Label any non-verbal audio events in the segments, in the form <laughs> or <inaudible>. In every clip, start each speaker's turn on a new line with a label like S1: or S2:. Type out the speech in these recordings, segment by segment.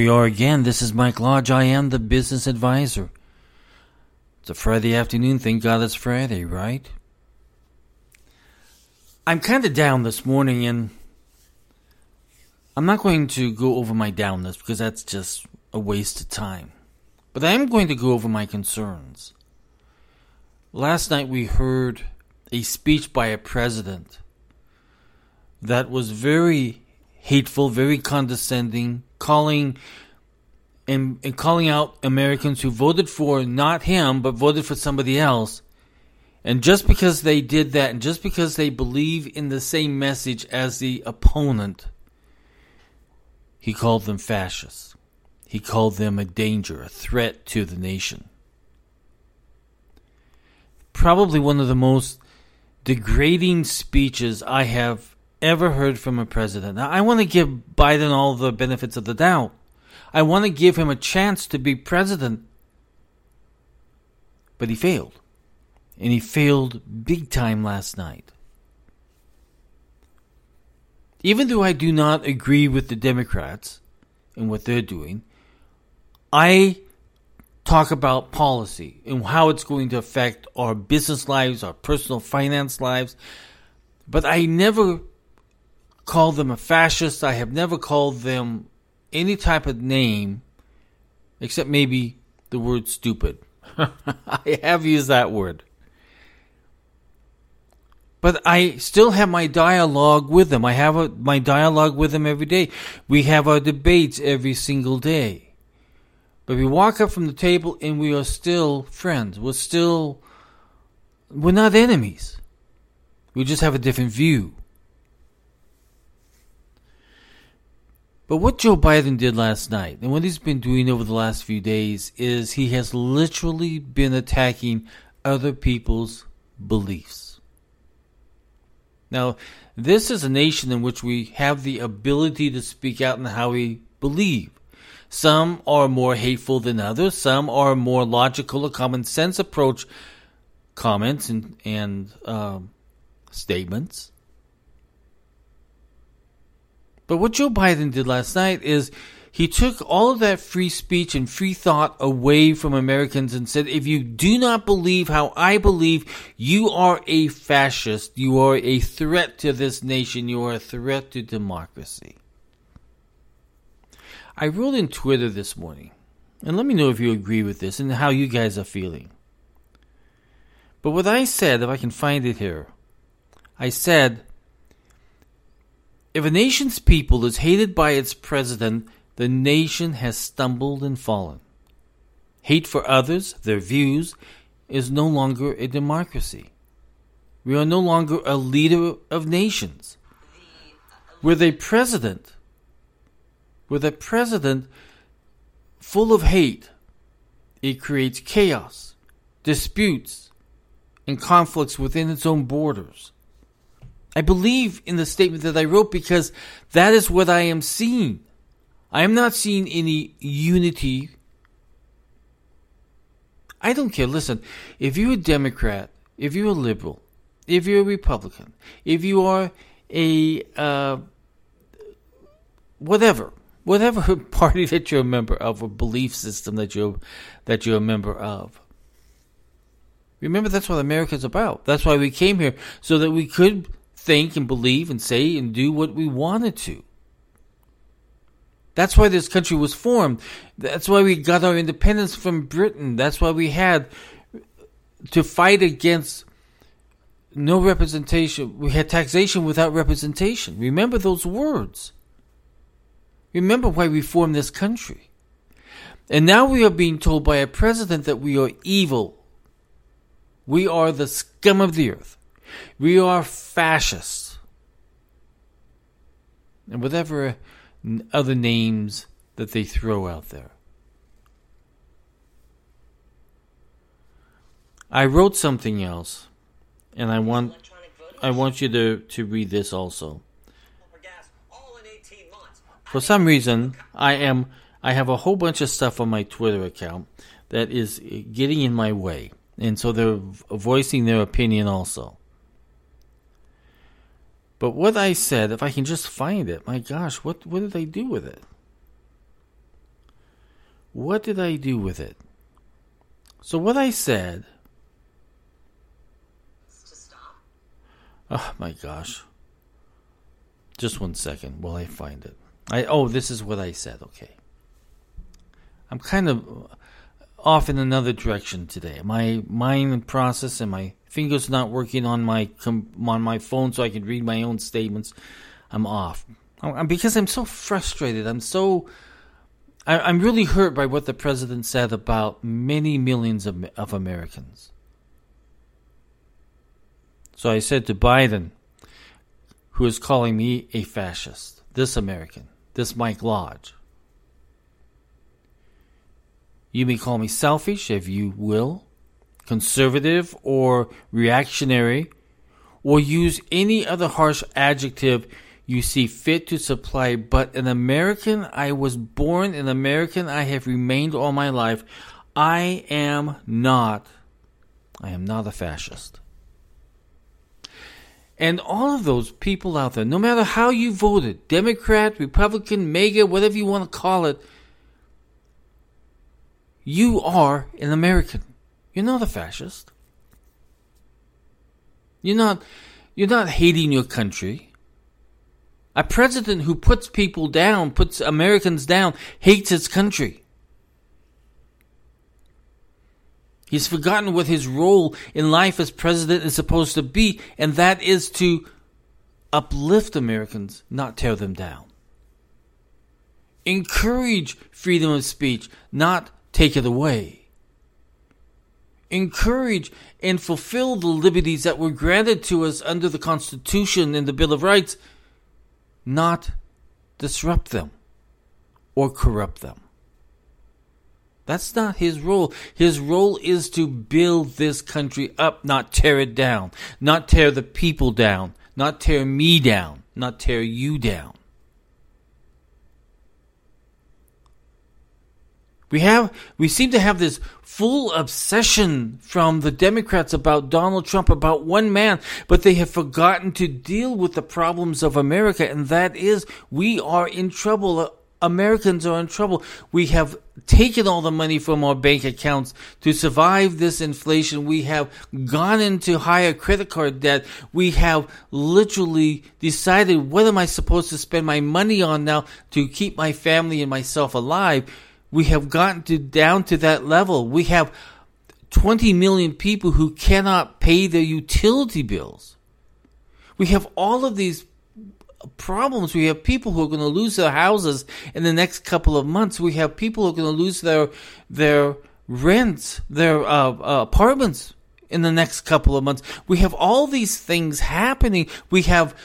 S1: we are again. This is Mike Lodge. I am the business advisor. It's a Friday afternoon. Thank God it's Friday, right? I'm kind of down this morning, and I'm not going to go over my downness because that's just a waste of time. But I am going to go over my concerns. Last night we heard a speech by a president that was very hateful, very condescending, calling and, and calling out Americans who voted for not him but voted for somebody else. And just because they did that, and just because they believe in the same message as the opponent, he called them fascists. He called them a danger, a threat to the nation. Probably one of the most degrading speeches I have ever heard from a president. Now, I want to give Biden all the benefits of the doubt. I want to give him a chance to be president. But he failed. And he failed big time last night. Even though I do not agree with the Democrats and what they're doing, I talk about policy and how it's going to affect our business lives, our personal finance lives. But I never called them a fascist. I have never called them any type of name except maybe the word stupid. <laughs> I have used that word. But I still have my dialogue with them. I have a, my dialogue with them every day. We have our debates every single day. But we walk up from the table and we are still friends. We're still, we're not enemies. We just have a different view. But what Joe Biden did last night and what he's been doing over the last few days is he has literally been attacking other people's beliefs. Now, this is a nation in which we have the ability to speak out in how we believe. Some are more hateful than others. Some are more logical or common sense approach comments and, and um, statements. But what Joe Biden did last night is he took all of that free speech and free thought away from Americans and said, if you do not believe how I believe, you are a fascist. You are a threat to this nation. You are a threat to democracy. I wrote in Twitter this morning, and let me know if you agree with this and how you guys are feeling. But what I said, if I can find it here, I said, if a nation's people is hated by its president, the nation has stumbled and fallen. Hate for others, their views, is no longer a democracy. We are no longer a leader of nations. With a president, with a president full of hate, it creates chaos, disputes, and conflicts within its own borders. I believe in the statement that I wrote because that is what I am seeing. I am not seeing any unity. I don't care. Listen, if you're a Democrat, if you're a liberal, if you're a Republican, if you are a uh, whatever, whatever <laughs> party that you're a member of, or belief system that you're that you're a member of. Remember, that's what America's about. That's why we came here, so that we could think and believe and say and do what we wanted to. That's why this country was formed. That's why we got our independence from Britain. That's why we had to fight against no representation. We had taxation without representation. Remember those words. Remember why we formed this country. And now we are being told by a president that we are evil. We are the scum of the earth. We are fascists. And whatever other names that they throw out there. I wrote something else, and I want I want you to, to read this also. For some reason, I am I have a whole bunch of stuff on my Twitter account that is eh, getting in my way, and so they're voicing their opinion also. But what I said, if I can just find it, my gosh, what what did I do with it? what did I do with it? So what I said. Oh my gosh. Just one second while I find it. I oh, this is what I said. Okay. I'm kind of off in another direction today. My mind process and my fingers not working on my on my phone so I can read my own statements. I'm off. Oh, I'm, because I'm so frustrated. I'm so I, am really hurt by what the president said about many millions of, of Americans. So I said to Biden, who is calling me a fascist, this American, this Mike Lodge. You may call me selfish if you will, conservative or reactionary, or use any other harsh adjective you see fit to supply, but an American, I was born an American, I have remained all my life. I am not, I am not a fascist. And all of those people out there, no matter how you voted, Democrat, Republican, MAGA, whatever you want to call it, you are an American. You're not a fascist. You're not, you're not hating your country. A president who puts people down, puts Americans down, hates his country. He's forgotten what his role in life as president is supposed to be, and that is to uplift Americans, not tear them down. Encourage freedom of speech, not take it away. Encourage and fulfill the liberties that were granted to us under the Constitution and the Bill of Rights not disrupt them or corrupt them. That's not his role. His role is to build this country up, not tear it down, not tear the people down, not tear me down, not tear you down. We have we seem to have this full obsession from the Democrats about Donald Trump about one man, but they have forgotten to deal with the problems of America and that is we are in trouble. Americans are in trouble. We have taken all the money from our bank accounts to survive this inflation. We have gone into higher credit card debt. We have literally decided what am I supposed to spend my money on now to keep my family and myself alive? We have gotten to down to that level. We have 20 million people who cannot pay their utility bills. We have all of these problems. We have people who are going to lose their houses in the next couple of months. We have people who are going to lose their their rents, their uh, uh, apartments in the next couple of months. We have all these things happening. We have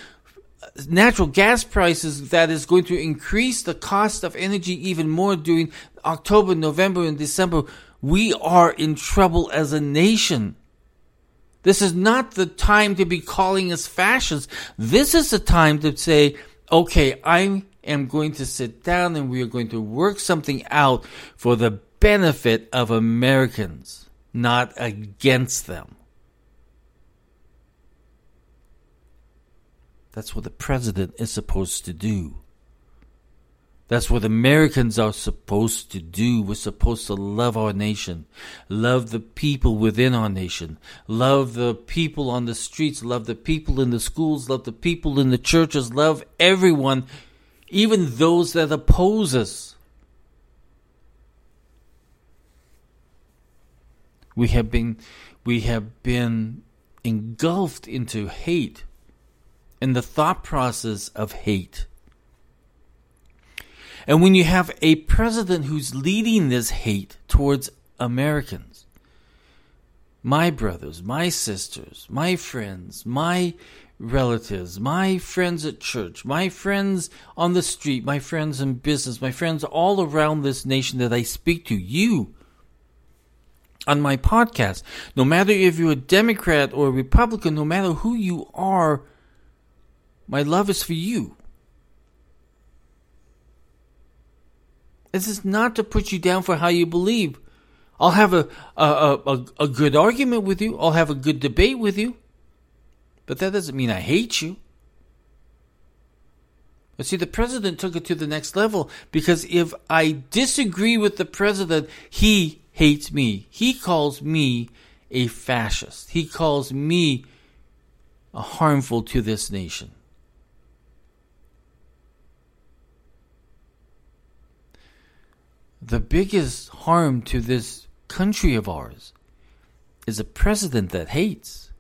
S1: natural gas prices that is going to increase the cost of energy even more during October, November, and December. We are in trouble as a nation. This is not the time to be calling us fascists. This is the time to say, okay, I am going to sit down and we are going to work something out for the benefit of Americans, not against them. That's what the president is supposed to do. That's what Americans are supposed to do. We're supposed to love our nation, love the people within our nation, love the people on the streets, love the people in the schools, love the people in the churches, love everyone, even those that oppose us. We have been, we have been engulfed into hate and the thought process of hate. And when you have a president who's leading this hate towards Americans, my brothers, my sisters, my friends, my relatives, my friends at church, my friends on the street, my friends in business, my friends all around this nation that I speak to, you on my podcast, no matter if you're a Democrat or a Republican, no matter who you are, my love is for you. This is not to put you down for how you believe. I'll have a, a, a, a good argument with you. I'll have a good debate with you. But that doesn't mean I hate you. But see, the president took it to the next level because if I disagree with the president, he hates me. He calls me a fascist. He calls me harmful to this nation. The biggest harm to this country of ours is a president that hates.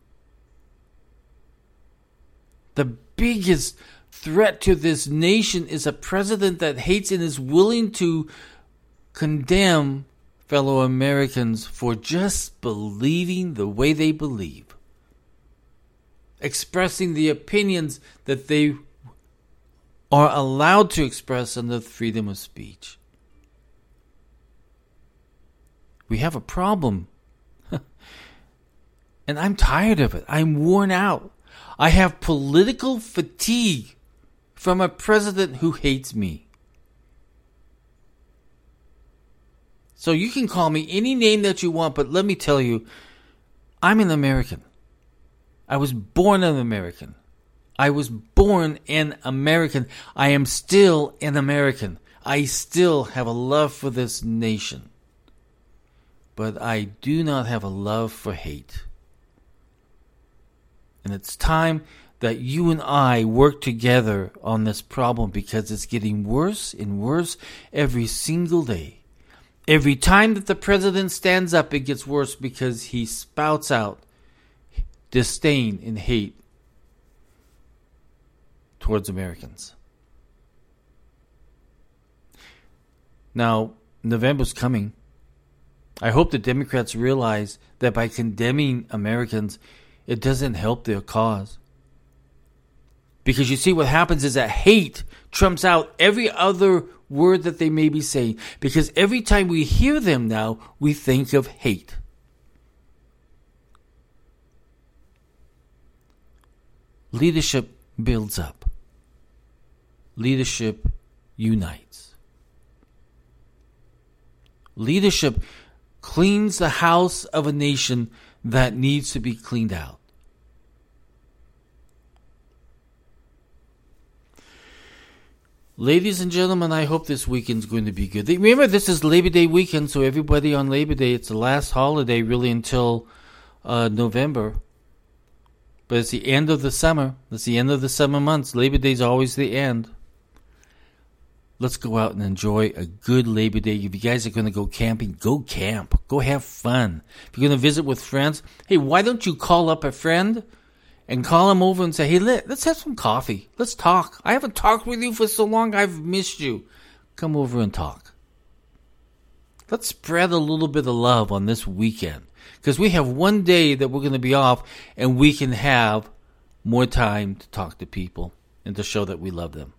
S1: The biggest threat to this nation is a president that hates and is willing to condemn fellow Americans for just believing the way they believe, expressing the opinions that they are allowed to express under freedom of speech. We have a problem. <laughs> and I'm tired of it. I'm worn out. I have political fatigue from a president who hates me. So you can call me any name that you want, but let me tell you, I'm an American. I was born an American. I was born an American. I am still an American. I still have a love for this nation. But I do not have a love for hate. And it's time that you and I work together on this problem because it's getting worse and worse every single day. Every time that the president stands up, it gets worse because he spouts out disdain and hate towards Americans. Now, November's coming. I hope the Democrats realize that by condemning Americans, it doesn't help their cause. Because you see, what happens is that hate trumps out every other word that they may be saying. Because every time we hear them now, we think of hate. Leadership builds up, leadership unites. Leadership cleans the house of a nation that needs to be cleaned out. Ladies and gentlemen, I hope this weekend's going to be good. Remember, this is Labor Day weekend, so everybody on Labor Day, it's the last holiday really until uh, November. But it's the end of the summer. It's the end of the summer months. Labor Day is always the end. Let's go out and enjoy a good Labor Day. If you guys are going to go camping, go camp. Go have fun. If you're going to visit with friends, hey, why don't you call up a friend? and call him over and say, hey, let, let's have some coffee. Let's talk. I haven't talked with you for so long. I've missed you. Come over and talk. Let's spread a little bit of love on this weekend because we have one day that we're going to be off and we can have more time to talk to people and to show that we love them.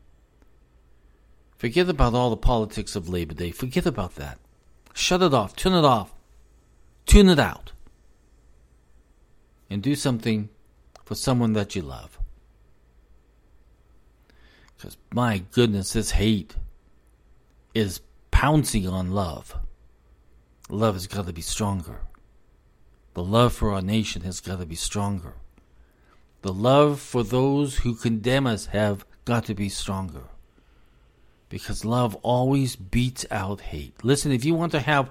S1: Forget about all the politics of Labor Day. Forget about that. Shut it off. Turn it off. Tune it out. And do something for someone that you love. Because my goodness, this hate is pouncing on love. Love has got to be stronger. The love for our nation has got to be stronger. The love for those who condemn us have got to be stronger. Because love always beats out hate. Listen, if you want to have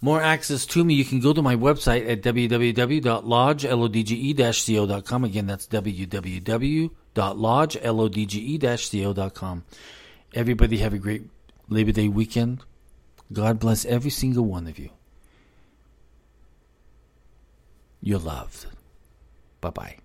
S1: more access to me, you can go to my website at www.lodgelodge-co.com. Again, that's www.lodgelodge-co.com. Everybody have a great Labor Day weekend. God bless every single one of you. You're loved. Bye bye.